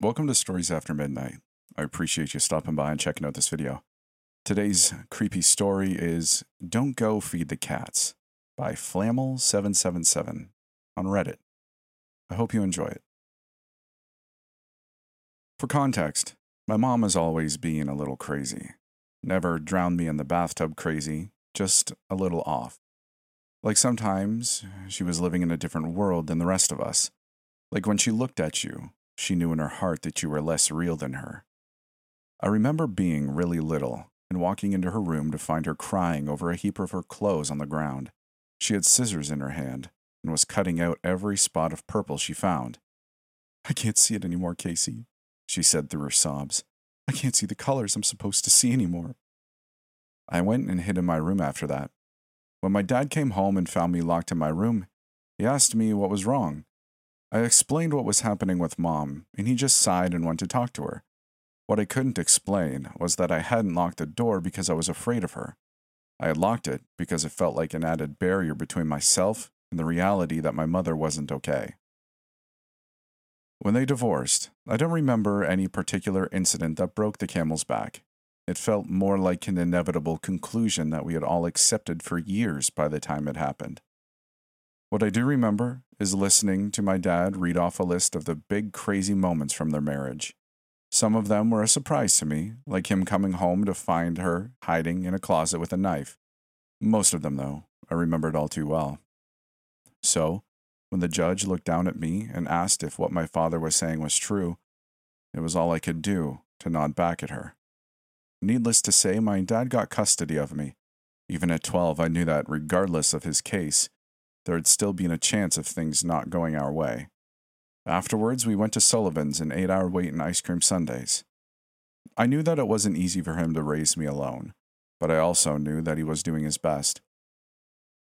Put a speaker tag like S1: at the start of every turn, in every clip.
S1: Welcome to Stories After Midnight. I appreciate you stopping by and checking out this video. Today's creepy story is Don't Go Feed the Cats by Flamel777 on Reddit. I hope you enjoy it. For context, my mom has always been a little crazy. Never drowned me in the bathtub crazy, just a little off. Like sometimes she was living in a different world than the rest of us. Like when she looked at you, she knew in her heart that you were less real than her. I remember being really little and walking into her room to find her crying over a heap of her clothes on the ground. She had scissors in her hand and was cutting out every spot of purple she found. I can't see it anymore, Casey, she said through her sobs. I can't see the colors I'm supposed to see anymore. I went and hid in my room after that. When my dad came home and found me locked in my room, he asked me what was wrong. I explained what was happening with mom, and he just sighed and went to talk to her. What I couldn't explain was that I hadn't locked the door because I was afraid of her. I had locked it because it felt like an added barrier between myself and the reality that my mother wasn't okay. When they divorced, I don't remember any particular incident that broke the camel's back. It felt more like an inevitable conclusion that we had all accepted for years by the time it happened. What I do remember is listening to my dad read off a list of the big crazy moments from their marriage. Some of them were a surprise to me, like him coming home to find her hiding in a closet with a knife. Most of them, though, I remembered all too well. So, when the judge looked down at me and asked if what my father was saying was true, it was all I could do to nod back at her. Needless to say, my dad got custody of me. Even at 12, I knew that regardless of his case, there had still been a chance of things not going our way. Afterwards, we went to Sullivan's and ate our weight in ice cream sundaes. I knew that it wasn't easy for him to raise me alone, but I also knew that he was doing his best.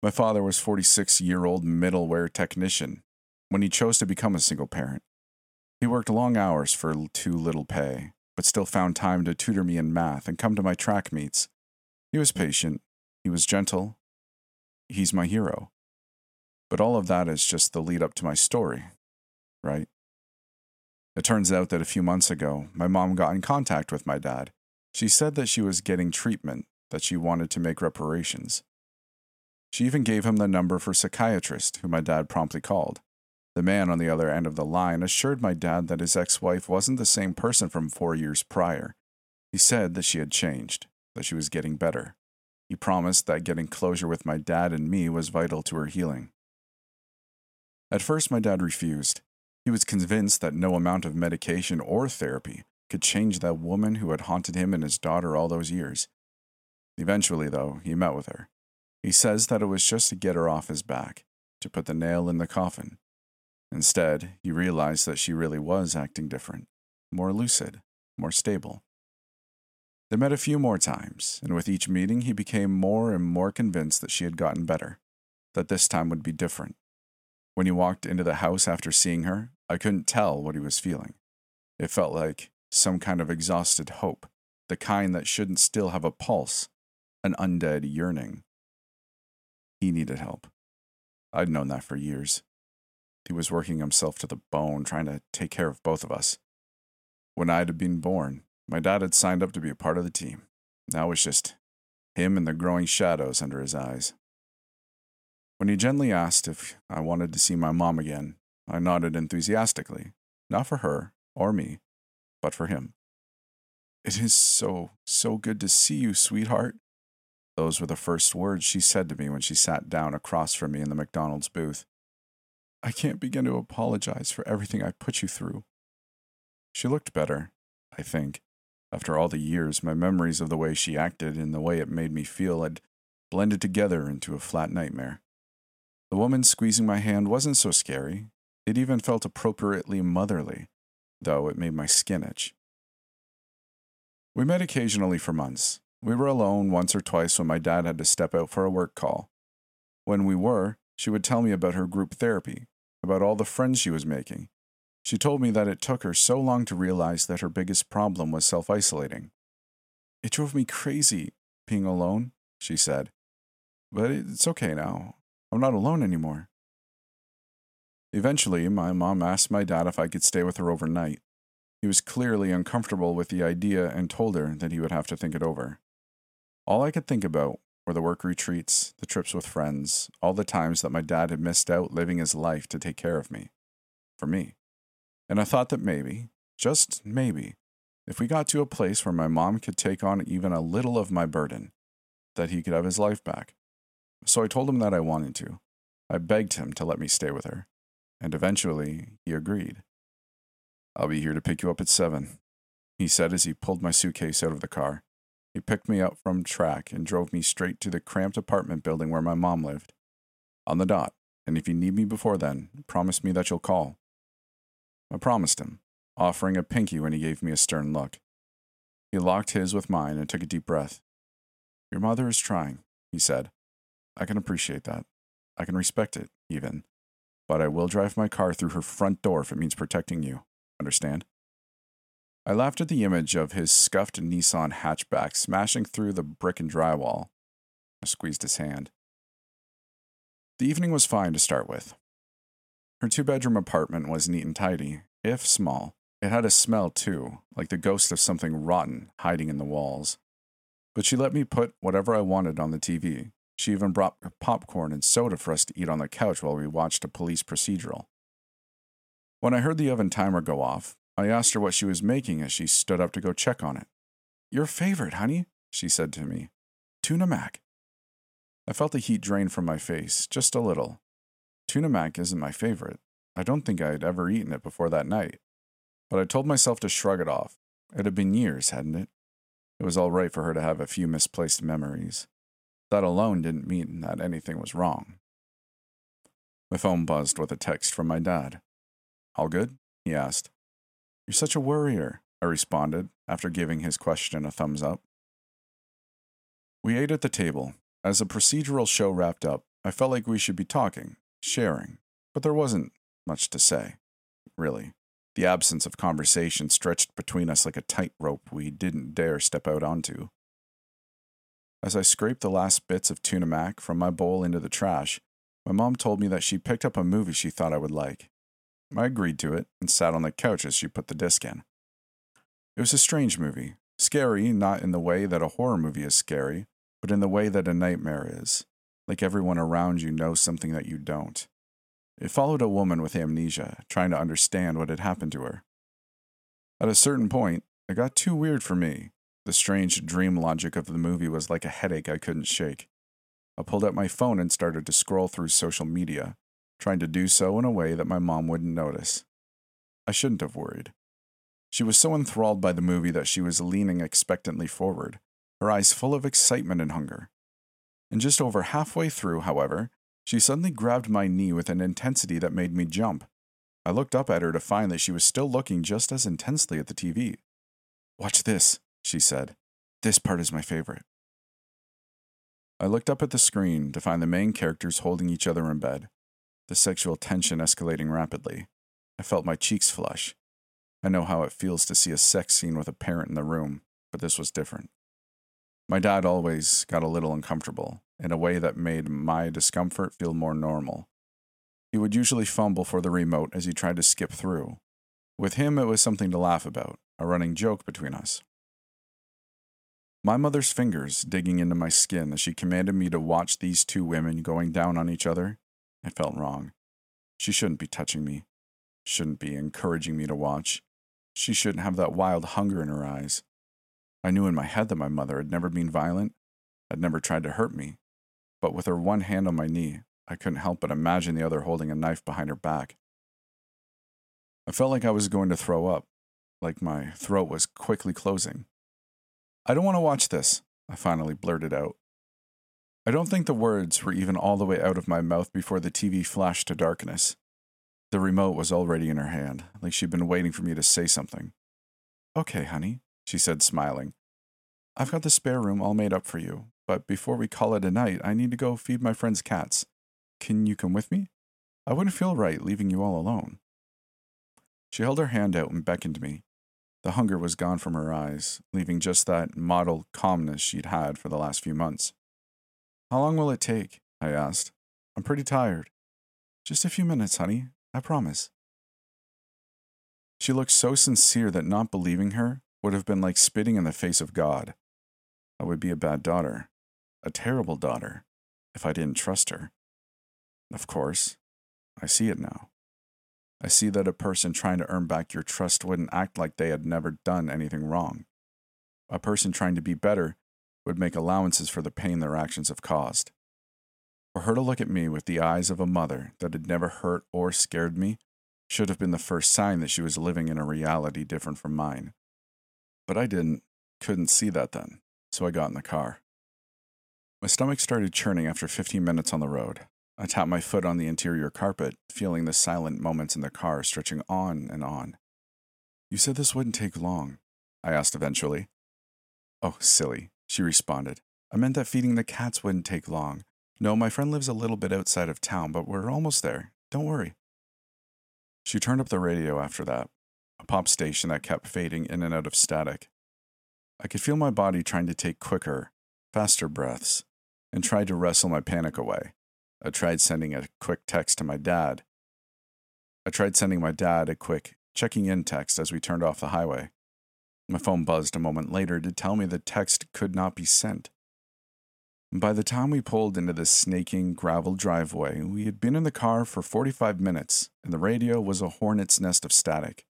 S1: My father was 46 year old middleware technician when he chose to become a single parent. He worked long hours for too little pay, but still found time to tutor me in math and come to my track meets. He was patient, he was gentle. He's my hero. But all of that is just the lead up to my story, right? It turns out that a few months ago, my mom got in contact with my dad. She said that she was getting treatment, that she wanted to make reparations. She even gave him the number for psychiatrist, who my dad promptly called. The man on the other end of the line assured my dad that his ex wife wasn't the same person from four years prior. He said that she had changed, that she was getting better. He promised that getting closure with my dad and me was vital to her healing. At first, my dad refused. He was convinced that no amount of medication or therapy could change that woman who had haunted him and his daughter all those years. Eventually, though, he met with her. He says that it was just to get her off his back, to put the nail in the coffin. Instead, he realized that she really was acting different, more lucid, more stable. They met a few more times, and with each meeting, he became more and more convinced that she had gotten better, that this time would be different. When he walked into the house after seeing her, I couldn't tell what he was feeling. It felt like some kind of exhausted hope, the kind that shouldn't still have a pulse, an undead yearning. He needed help. I'd known that for years. He was working himself to the bone, trying to take care of both of us. When I'd been born, my dad had signed up to be a part of the team. Now it was just him and the growing shadows under his eyes. When he gently asked if I wanted to see my mom again, I nodded enthusiastically, not for her or me, but for him. It is so, so good to see you, sweetheart. Those were the first words she said to me when she sat down across from me in the McDonald's booth. I can't begin to apologize for everything I put you through. She looked better, I think. After all the years, my memories of the way she acted and the way it made me feel had blended together into a flat nightmare. The woman squeezing my hand wasn't so scary. It even felt appropriately motherly, though it made my skin itch. We met occasionally for months. We were alone once or twice when my dad had to step out for a work call. When we were, she would tell me about her group therapy, about all the friends she was making. She told me that it took her so long to realize that her biggest problem was self isolating. It drove me crazy being alone, she said. But it's okay now. I'm not alone anymore. Eventually, my mom asked my dad if I could stay with her overnight. He was clearly uncomfortable with the idea and told her that he would have to think it over. All I could think about were the work retreats, the trips with friends, all the times that my dad had missed out living his life to take care of me. For me. And I thought that maybe, just maybe, if we got to a place where my mom could take on even a little of my burden, that he could have his life back. So I told him that I wanted to. I begged him to let me stay with her, and eventually he agreed. I'll be here to pick you up at seven, he said as he pulled my suitcase out of the car. He picked me up from track and drove me straight to the cramped apartment building where my mom lived. On the dot, and if you need me before then, promise me that you'll call. I promised him, offering a pinky when he gave me a stern look. He locked his with mine and took a deep breath. Your mother is trying, he said. I can appreciate that. I can respect it, even. But I will drive my car through her front door if it means protecting you. Understand? I laughed at the image of his scuffed Nissan hatchback smashing through the brick and drywall. I squeezed his hand. The evening was fine to start with. Her two bedroom apartment was neat and tidy, if small. It had a smell, too, like the ghost of something rotten hiding in the walls. But she let me put whatever I wanted on the TV. She even brought popcorn and soda for us to eat on the couch while we watched a police procedural. When I heard the oven timer go off, I asked her what she was making as she stood up to go check on it. Your favorite, honey, she said to me. Tuna mac. I felt the heat drain from my face, just a little. Tuna mac isn't my favorite. I don't think I had ever eaten it before that night. But I told myself to shrug it off. It had been years, hadn't it? It was all right for her to have a few misplaced memories. That alone didn't mean that anything was wrong. My phone buzzed with a text from my dad. All good? he asked. You're such a worrier, I responded after giving his question a thumbs up. We ate at the table. As the procedural show wrapped up, I felt like we should be talking, sharing, but there wasn't much to say, really. The absence of conversation stretched between us like a tightrope we didn't dare step out onto. As I scraped the last bits of tuna mac from my bowl into the trash, my mom told me that she picked up a movie she thought I would like. I agreed to it and sat on the couch as she put the disc in. It was a strange movie, scary not in the way that a horror movie is scary, but in the way that a nightmare is, like everyone around you knows something that you don't. It followed a woman with amnesia, trying to understand what had happened to her. At a certain point, it got too weird for me. The strange dream logic of the movie was like a headache I couldn't shake. I pulled out my phone and started to scroll through social media, trying to do so in a way that my mom wouldn't notice. I shouldn't have worried. She was so enthralled by the movie that she was leaning expectantly forward, her eyes full of excitement and hunger. And just over halfway through, however, she suddenly grabbed my knee with an intensity that made me jump. I looked up at her to find that she was still looking just as intensely at the TV. Watch this, she said. This part is my favorite. I looked up at the screen to find the main characters holding each other in bed, the sexual tension escalating rapidly. I felt my cheeks flush. I know how it feels to see a sex scene with a parent in the room, but this was different. My dad always got a little uncomfortable, in a way that made my discomfort feel more normal. He would usually fumble for the remote as he tried to skip through. With him, it was something to laugh about, a running joke between us. My mother's fingers digging into my skin as she commanded me to watch these two women going down on each other I felt wrong. She shouldn't be touching me, shouldn't be encouraging me to watch. She shouldn't have that wild hunger in her eyes. I knew in my head that my mother had never been violent, had never tried to hurt me, but with her one hand on my knee, I couldn't help but imagine the other holding a knife behind her back. I felt like I was going to throw up, like my throat was quickly closing. I don't want to watch this, I finally blurted out. I don't think the words were even all the way out of my mouth before the TV flashed to darkness. The remote was already in her hand, like she'd been waiting for me to say something. Okay, honey, she said, smiling. I've got the spare room all made up for you, but before we call it a night, I need to go feed my friend's cats. Can you come with me? I wouldn't feel right leaving you all alone. She held her hand out and beckoned me. The hunger was gone from her eyes, leaving just that mottled calmness she'd had for the last few months. How long will it take? I asked. I'm pretty tired. Just a few minutes, honey. I promise. She looked so sincere that not believing her would have been like spitting in the face of God. I would be a bad daughter, a terrible daughter, if I didn't trust her. Of course, I see it now. I see that a person trying to earn back your trust wouldn't act like they had never done anything wrong. A person trying to be better would make allowances for the pain their actions have caused. For her to look at me with the eyes of a mother that had never hurt or scared me should have been the first sign that she was living in a reality different from mine. But I didn't, couldn't see that then, so I got in the car. My stomach started churning after 15 minutes on the road. I tapped my foot on the interior carpet, feeling the silent moments in the car stretching on and on. You said this wouldn't take long, I asked eventually. Oh, silly, she responded. I meant that feeding the cats wouldn't take long. No, my friend lives a little bit outside of town, but we're almost there. Don't worry. She turned up the radio after that, a pop station that kept fading in and out of static. I could feel my body trying to take quicker, faster breaths, and tried to wrestle my panic away. I tried sending a quick text to my dad. I tried sending my dad a quick checking in text as we turned off the highway. My phone buzzed a moment later to tell me the text could not be sent. By the time we pulled into the snaking gravel driveway, we had been in the car for 45 minutes, and the radio was a hornet's nest of static.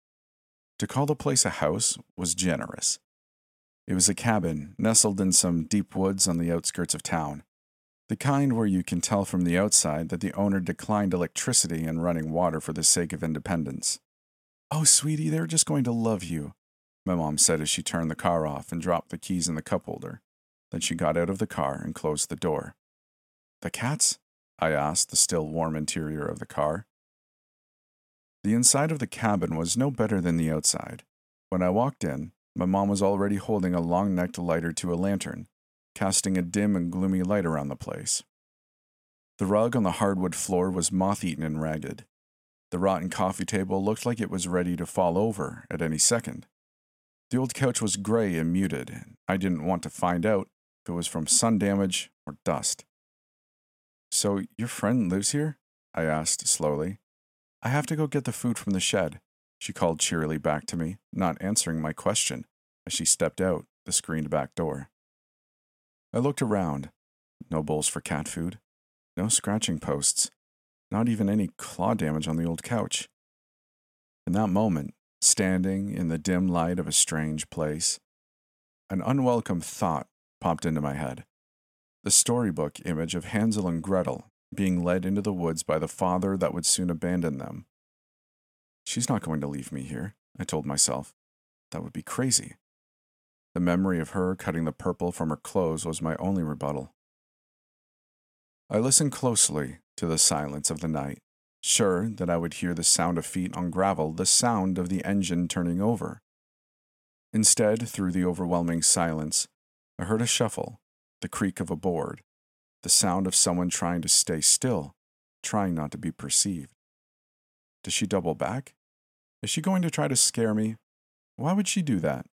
S1: To call the place a house was generous. It was a cabin nestled in some deep woods on the outskirts of town. The kind where you can tell from the outside that the owner declined electricity and running water for the sake of independence. Oh, sweetie, they're just going to love you, my mom said as she turned the car off and dropped the keys in the cup holder. Then she got out of the car and closed the door. The cats? I asked the still warm interior of the car. The inside of the cabin was no better than the outside. When I walked in, my mom was already holding a long necked lighter to a lantern, casting a dim and gloomy light around the place. The rug on the hardwood floor was moth eaten and ragged. The rotten coffee table looked like it was ready to fall over at any second. The old couch was gray and muted, and I didn't want to find out if it was from sun damage or dust. So, your friend lives here? I asked slowly. I have to go get the food from the shed, she called cheerily back to me, not answering my question as she stepped out the screened back door. I looked around. No bowls for cat food, no scratching posts, not even any claw damage on the old couch. In that moment, standing in the dim light of a strange place, an unwelcome thought popped into my head. The storybook image of Hansel and Gretel being led into the woods by the father that would soon abandon them. She's not going to leave me here, I told myself. That would be crazy. The memory of her cutting the purple from her clothes was my only rebuttal. I listened closely to the silence of the night, sure that I would hear the sound of feet on gravel, the sound of the engine turning over. Instead, through the overwhelming silence, I heard a shuffle, the creak of a board, the sound of someone trying to stay still, trying not to be perceived. Does she double back? Is she going to try to scare me? Why would she do that?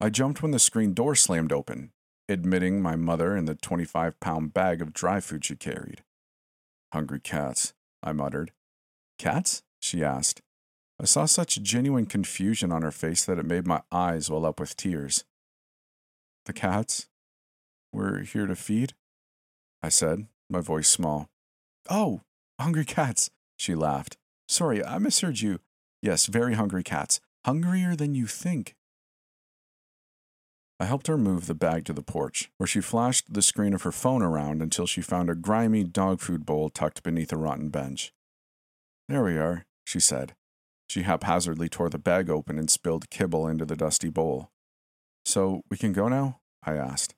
S1: I jumped when the screen door slammed open, admitting my mother and the 25 pound bag of dry food she carried. Hungry cats, I muttered. Cats? she asked. I saw such genuine confusion on her face that it made my eyes well up with tears. The cats? We're here to feed? I said, my voice small. Oh, hungry cats, she laughed. Sorry, I misheard you. Yes, very hungry cats. Hungrier than you think. I helped her move the bag to the porch, where she flashed the screen of her phone around until she found a grimy dog food bowl tucked beneath a rotten bench. There we are, she said. She haphazardly tore the bag open and spilled kibble into the dusty bowl. So we can go now? I asked.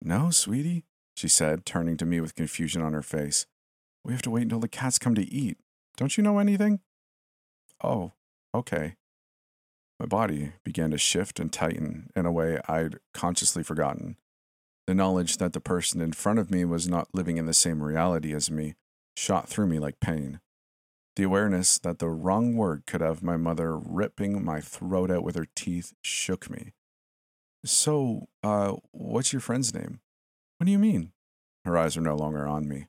S1: No, sweetie, she said, turning to me with confusion on her face. We have to wait until the cats come to eat. Don't you know anything? Oh, okay. My body began to shift and tighten in a way I'd consciously forgotten. The knowledge that the person in front of me was not living in the same reality as me shot through me like pain. The awareness that the wrong word could have my mother ripping my throat out with her teeth shook me. So, uh, what's your friend's name? What do you mean? Her eyes were no longer on me.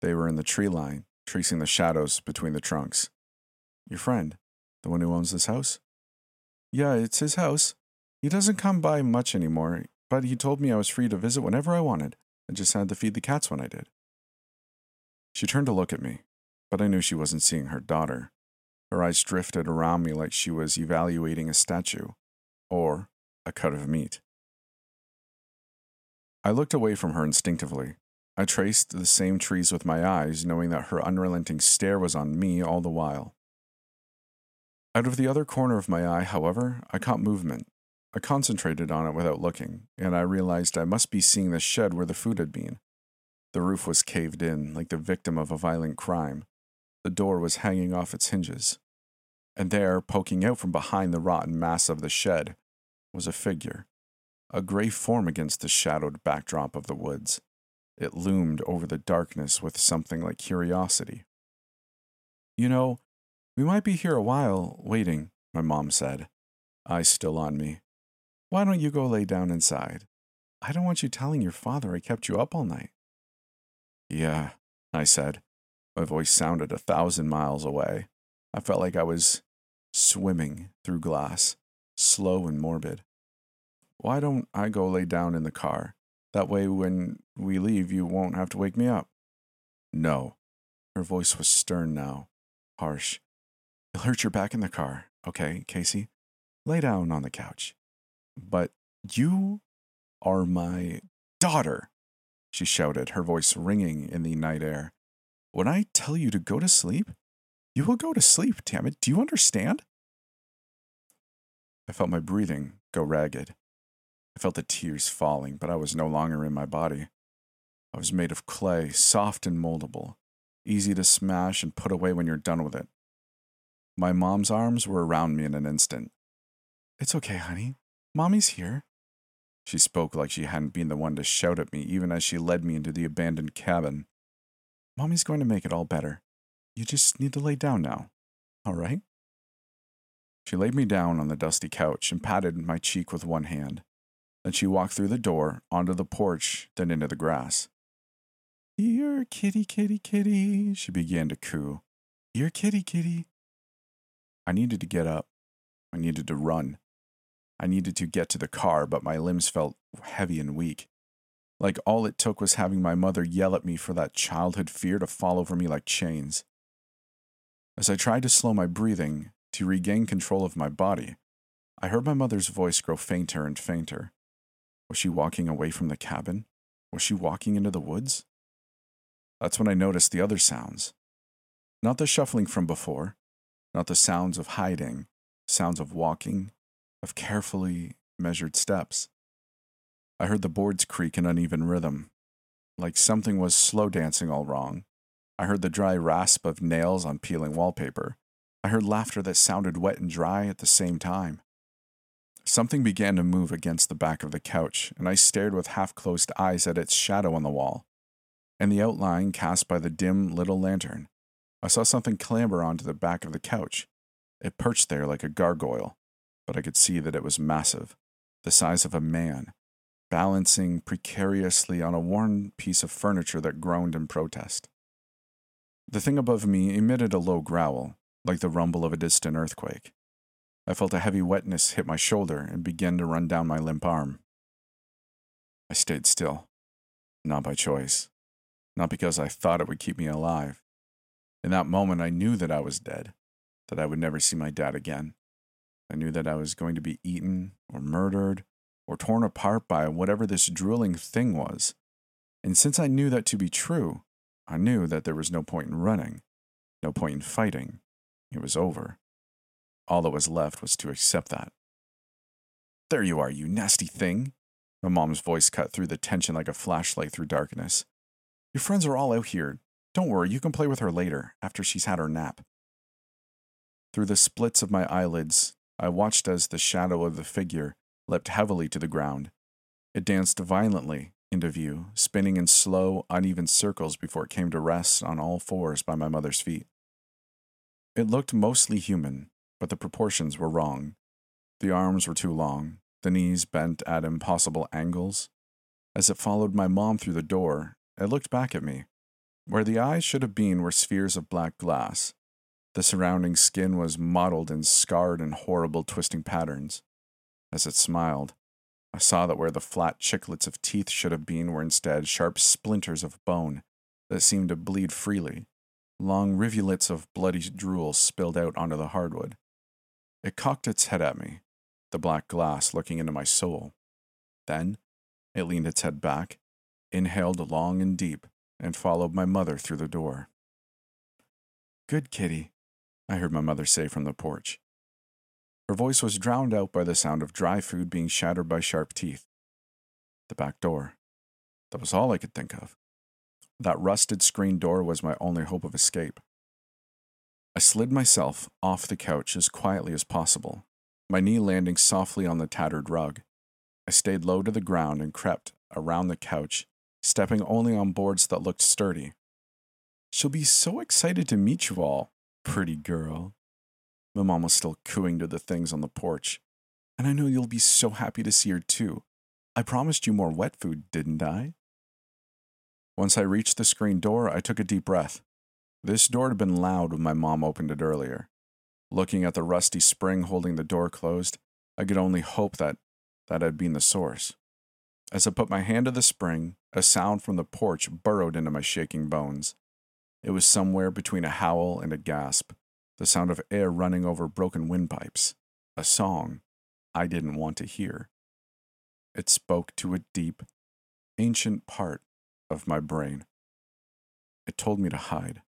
S1: They were in the tree line, tracing the shadows between the trunks. Your friend. The one who owns this house? Yeah, it's his house. He doesn't come by much anymore, but he told me I was free to visit whenever I wanted. I just had to feed the cats when I did. She turned to look at me, but I knew she wasn't seeing her daughter. Her eyes drifted around me like she was evaluating a statue or a cut of meat. I looked away from her instinctively. I traced the same trees with my eyes, knowing that her unrelenting stare was on me all the while. Out of the other corner of my eye, however, I caught movement. I concentrated on it without looking, and I realized I must be seeing the shed where the food had been. The roof was caved in, like the victim of a violent crime. The door was hanging off its hinges. And there, poking out from behind the rotten mass of the shed, was a figure, a gray form against the shadowed backdrop of the woods. It loomed over the darkness with something like curiosity. You know, we might be here a while, waiting, my mom said, eyes still on me. Why don't you go lay down inside? I don't want you telling your father I kept you up all night. Yeah, I said. My voice sounded a thousand miles away. I felt like I was swimming through glass, slow and morbid. Why don't I go lay down in the car? That way, when we leave, you won't have to wake me up. No. Her voice was stern now, harsh. You'll hurt your back in the car, okay, Casey? Lay down on the couch. But you are my daughter, she shouted, her voice ringing in the night air. When I tell you to go to sleep, you will go to sleep, damn it. Do you understand? I felt my breathing go ragged. I felt the tears falling, but I was no longer in my body. I was made of clay, soft and moldable, easy to smash and put away when you're done with it. My mom's arms were around me in an instant. It's okay, honey. Mommy's here. She spoke like she hadn't been the one to shout at me, even as she led me into the abandoned cabin. Mommy's going to make it all better. You just need to lay down now. All right? She laid me down on the dusty couch and patted my cheek with one hand. Then she walked through the door, onto the porch, then into the grass. Here, kitty, kitty, kitty, she began to coo. Here, kitty, kitty. I needed to get up. I needed to run. I needed to get to the car, but my limbs felt heavy and weak. Like all it took was having my mother yell at me for that childhood fear to fall over me like chains. As I tried to slow my breathing, to regain control of my body, I heard my mother's voice grow fainter and fainter. Was she walking away from the cabin? Was she walking into the woods? That's when I noticed the other sounds. Not the shuffling from before, not the sounds of hiding, sounds of walking, of carefully measured steps. I heard the boards creak in uneven rhythm, like something was slow dancing all wrong. I heard the dry rasp of nails on peeling wallpaper. I heard laughter that sounded wet and dry at the same time. Something began to move against the back of the couch, and I stared with half closed eyes at its shadow on the wall. and the outline cast by the dim little lantern, I saw something clamber onto the back of the couch. It perched there like a gargoyle, but I could see that it was massive, the size of a man, balancing precariously on a worn piece of furniture that groaned in protest. The thing above me emitted a low growl, like the rumble of a distant earthquake. I felt a heavy wetness hit my shoulder and begin to run down my limp arm. I stayed still, not by choice, not because I thought it would keep me alive. In that moment, I knew that I was dead, that I would never see my dad again. I knew that I was going to be eaten or murdered or torn apart by whatever this drooling thing was. And since I knew that to be true, I knew that there was no point in running, no point in fighting. It was over. All that was left was to accept that. There you are, you nasty thing. My mom's voice cut through the tension like a flashlight through darkness. Your friends are all out here. Don't worry, you can play with her later, after she's had her nap. Through the splits of my eyelids, I watched as the shadow of the figure leapt heavily to the ground. It danced violently into view, spinning in slow, uneven circles before it came to rest on all fours by my mother's feet. It looked mostly human, but the proportions were wrong. The arms were too long, the knees bent at impossible angles. As it followed my mom through the door, it looked back at me. Where the eyes should have been were spheres of black glass. The surrounding skin was mottled and scarred in horrible twisting patterns. As it smiled, I saw that where the flat chiclets of teeth should have been were instead sharp splinters of bone that seemed to bleed freely. Long rivulets of bloody drool spilled out onto the hardwood. It cocked its head at me, the black glass looking into my soul. Then it leaned its head back, inhaled long and deep, and followed my mother through the door. Good kitty, I heard my mother say from the porch. Her voice was drowned out by the sound of dry food being shattered by sharp teeth. The back door. That was all I could think of. That rusted screen door was my only hope of escape. I slid myself off the couch as quietly as possible, my knee landing softly on the tattered rug. I stayed low to the ground and crept around the couch, stepping only on boards that looked sturdy. She'll be so excited to meet you all, pretty girl. My mom was still cooing to the things on the porch. And I know you'll be so happy to see her too. I promised you more wet food, didn't I? Once I reached the screen door, I took a deep breath. This door had been loud when my mom opened it earlier. Looking at the rusty spring holding the door closed, I could only hope that that had been the source. As I put my hand to the spring, a sound from the porch burrowed into my shaking bones. It was somewhere between a howl and a gasp, the sound of air running over broken windpipes, a song I didn't want to hear. It spoke to a deep, ancient part of my brain. It told me to hide.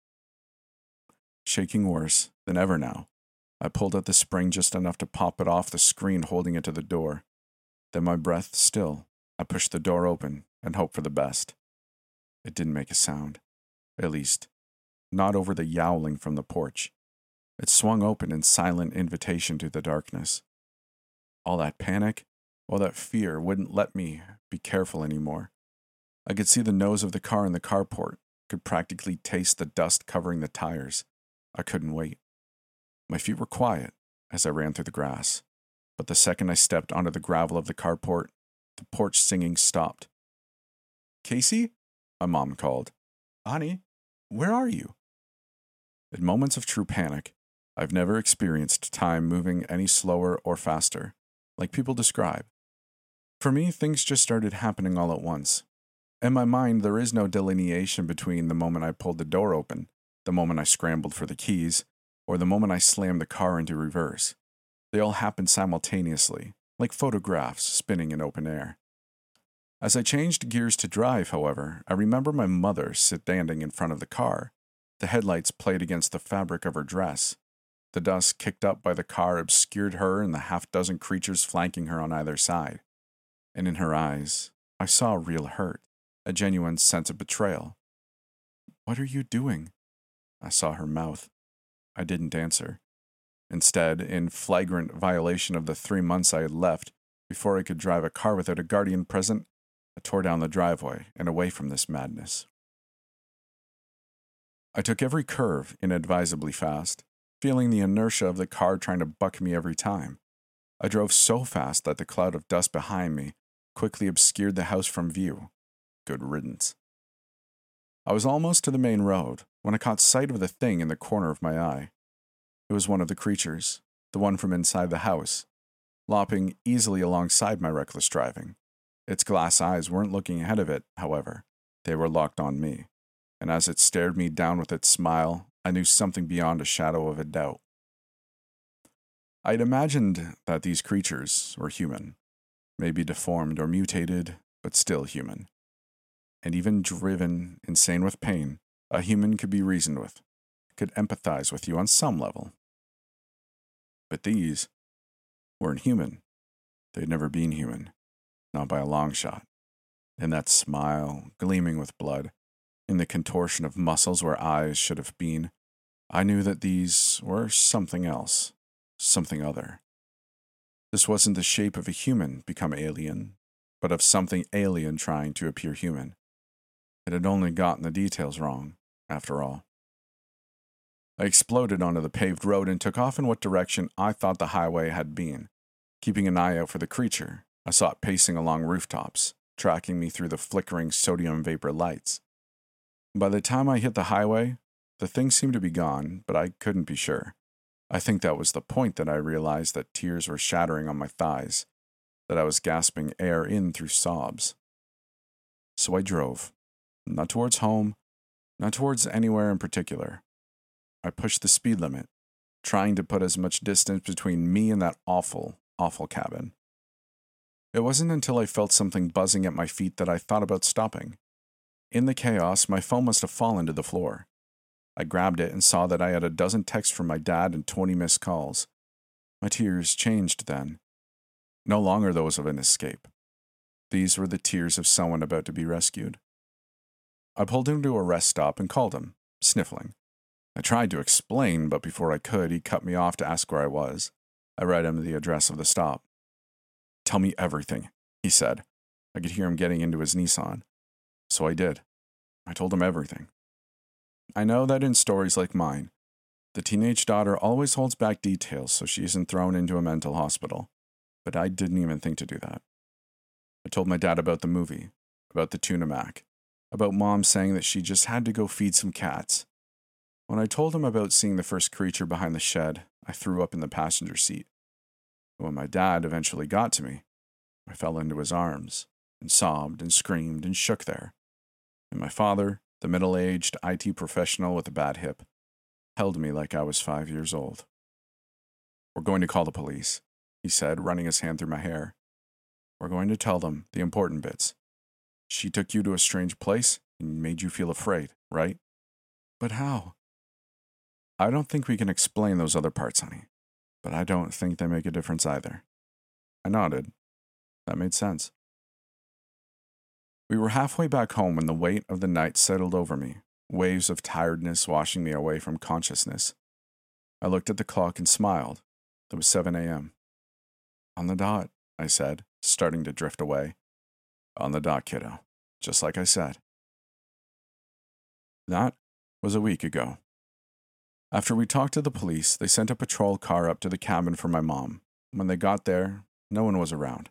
S1: Shaking worse than ever now, I pulled at the spring just enough to pop it off the screen holding it to the door. Then, my breath still, I pushed the door open and hoped for the best. It didn't make a sound. At least, not over the yowling from the porch. It swung open in silent invitation to the darkness. All that panic, all that fear wouldn't let me be careful anymore. I could see the nose of the car in the carport, could practically taste the dust covering the tires. I couldn't wait. My feet were quiet as I ran through the grass, but the second I stepped onto the gravel of the carport, the porch singing stopped. Casey? My mom called. Honey, where are you? In moments of true panic, I've never experienced time moving any slower or faster, like people describe. For me, things just started happening all at once. In my mind, there is no delineation between the moment I pulled the door open, the moment I scrambled for the keys, or the moment I slammed the car into reverse. They all happened simultaneously, like photographs spinning in open air. As I changed gears to drive, however, I remember my mother standing in front of the car. The headlights played against the fabric of her dress. The dust kicked up by the car obscured her and the half dozen creatures flanking her on either side. And in her eyes, I saw real hurt, a genuine sense of betrayal. What are you doing? I saw her mouth. I didn't answer. Instead, in flagrant violation of the three months I had left before I could drive a car without a guardian present, I tore down the driveway and away from this madness. I took every curve inadvisably fast, feeling the inertia of the car trying to buck me every time. I drove so fast that the cloud of dust behind me quickly obscured the house from view. Good riddance. I was almost to the main road when I caught sight of the thing in the corner of my eye. It was one of the creatures, the one from inside the house, lopping easily alongside my reckless driving. Its glass eyes weren't looking ahead of it, however. They were locked on me. And as it stared me down with its smile, I knew something beyond a shadow of a doubt. I had imagined that these creatures were human, maybe deformed or mutated, but still human. And even driven insane with pain, a human could be reasoned with, could empathize with you on some level. But these weren't human. They'd never been human not by a long shot. In that smile, gleaming with blood, in the contortion of muscles where eyes should have been, I knew that these were something else, something other. This wasn't the shape of a human become alien, but of something alien trying to appear human. It had only gotten the details wrong, after all. I exploded onto the paved road and took off in what direction I thought the highway had been, keeping an eye out for the creature I saw it pacing along rooftops, tracking me through the flickering sodium vapor lights. By the time I hit the highway, The thing seemed to be gone, but I couldn't be sure. I think that was the point that I realized that tears were shattering on my thighs, that I was gasping air in through sobs. So I drove, not towards home, not towards anywhere in particular. I pushed the speed limit, trying to put as much distance between me and that awful, awful cabin. It wasn't until I felt something buzzing at my feet that I thought about stopping. In the chaos, my phone must have fallen to the floor. I grabbed it and saw that I had a dozen texts from my dad and 20 missed calls. My tears changed then. No longer those of an escape. These were the tears of someone about to be rescued. I pulled him to a rest stop and called him, sniffling. I tried to explain, but before I could, he cut me off to ask where I was. I read him the address of the stop. Tell me everything, he said. I could hear him getting into his Nissan. So I did. I told him everything. I know that in stories like mine, the teenage daughter always holds back details so she isn't thrown into a mental hospital. But I didn't even think to do that. I told my dad about the movie, about the tuna mac, about mom saying that she just had to go feed some cats. When I told him about seeing the first creature behind the shed, I threw up in the passenger seat. When my dad eventually got to me, I fell into his arms and sobbed and screamed and shook there. And my father, the middle aged IT professional with a bad hip, held me like I was five years old. We're going to call the police, he said, running his hand through my hair. We're going to tell them the important bits. She took you to a strange place and made you feel afraid, right? But how? I don't think we can explain those other parts, honey but I don't think they make a difference either. I nodded. That made sense. We were halfway back home when the weight of the night settled over me, waves of tiredness washing me away from consciousness. I looked at the clock and smiled. It was 7 a.m. On the dot, I said, starting to drift away. On the dot, kiddo, just like I said. That was a week ago. After we talked to the police, they sent a patrol car up to the cabin for my mom. When they got there, no one was around.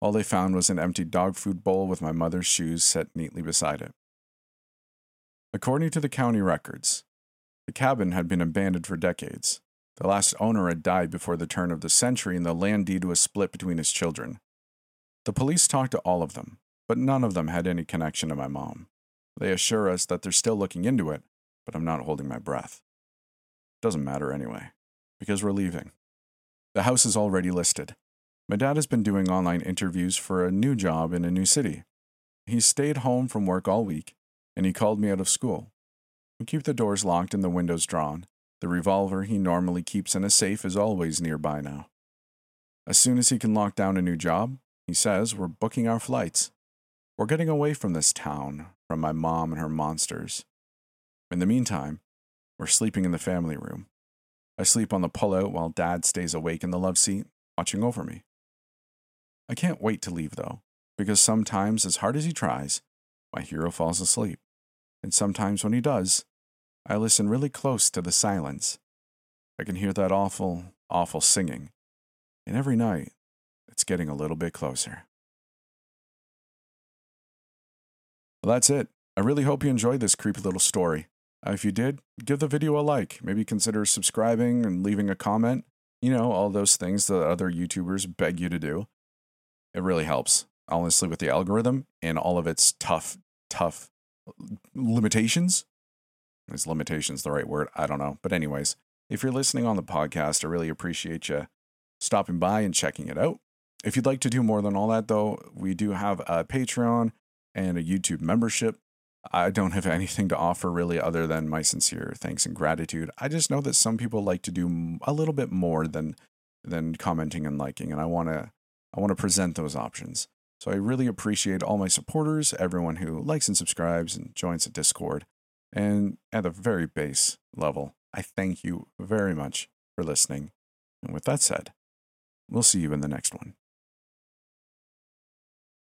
S1: All they found was an empty dog food bowl with my mother's shoes set neatly beside it. According to the county records, the cabin had been abandoned for decades. The last owner had died before the turn of the century, and the land deed was split between his children. The police talked to all of them, but none of them had any connection to my mom. They assure us that they're still looking into it, but I'm not holding my breath. Doesn't matter anyway, because we're leaving. The house is already listed. My dad has been doing online interviews for a new job in a new city. He stayed home from work all week, and he called me out of school. We keep the doors locked and the windows drawn. The revolver he normally keeps in a safe is always nearby now. As soon as he can lock down a new job, he says we're booking our flights. We're getting away from this town, from my mom and her monsters. In the meantime, we're sleeping in the family room. I sleep on the pullout while dad stays awake in the love seat, watching over me. I can't wait to leave though, because sometimes, as hard as he tries, my hero falls asleep. And sometimes when he does, I listen really close to the silence. I can hear that awful, awful singing. And every night, it's getting a little bit closer. Well, that's it. I really hope you enjoyed this creepy little story. If you did, give the video a like. Maybe consider subscribing and leaving a comment. You know, all those things that other YouTubers beg you to do. It really helps, honestly, with the algorithm and all of its tough, tough limitations. Is limitations the right word? I don't know. But, anyways, if you're listening on the podcast, I really appreciate you stopping by and checking it out. If you'd like to do more than all that, though, we do have a Patreon and a YouTube membership. I don't have anything to offer really other than my sincere thanks and gratitude. I just know that some people like to do a little bit more than than commenting and liking and I want to I want to present those options. So I really appreciate all my supporters, everyone who likes and subscribes and joins the Discord. And at the very base level, I thank you very much for listening. And with that said, we'll see you in the next one.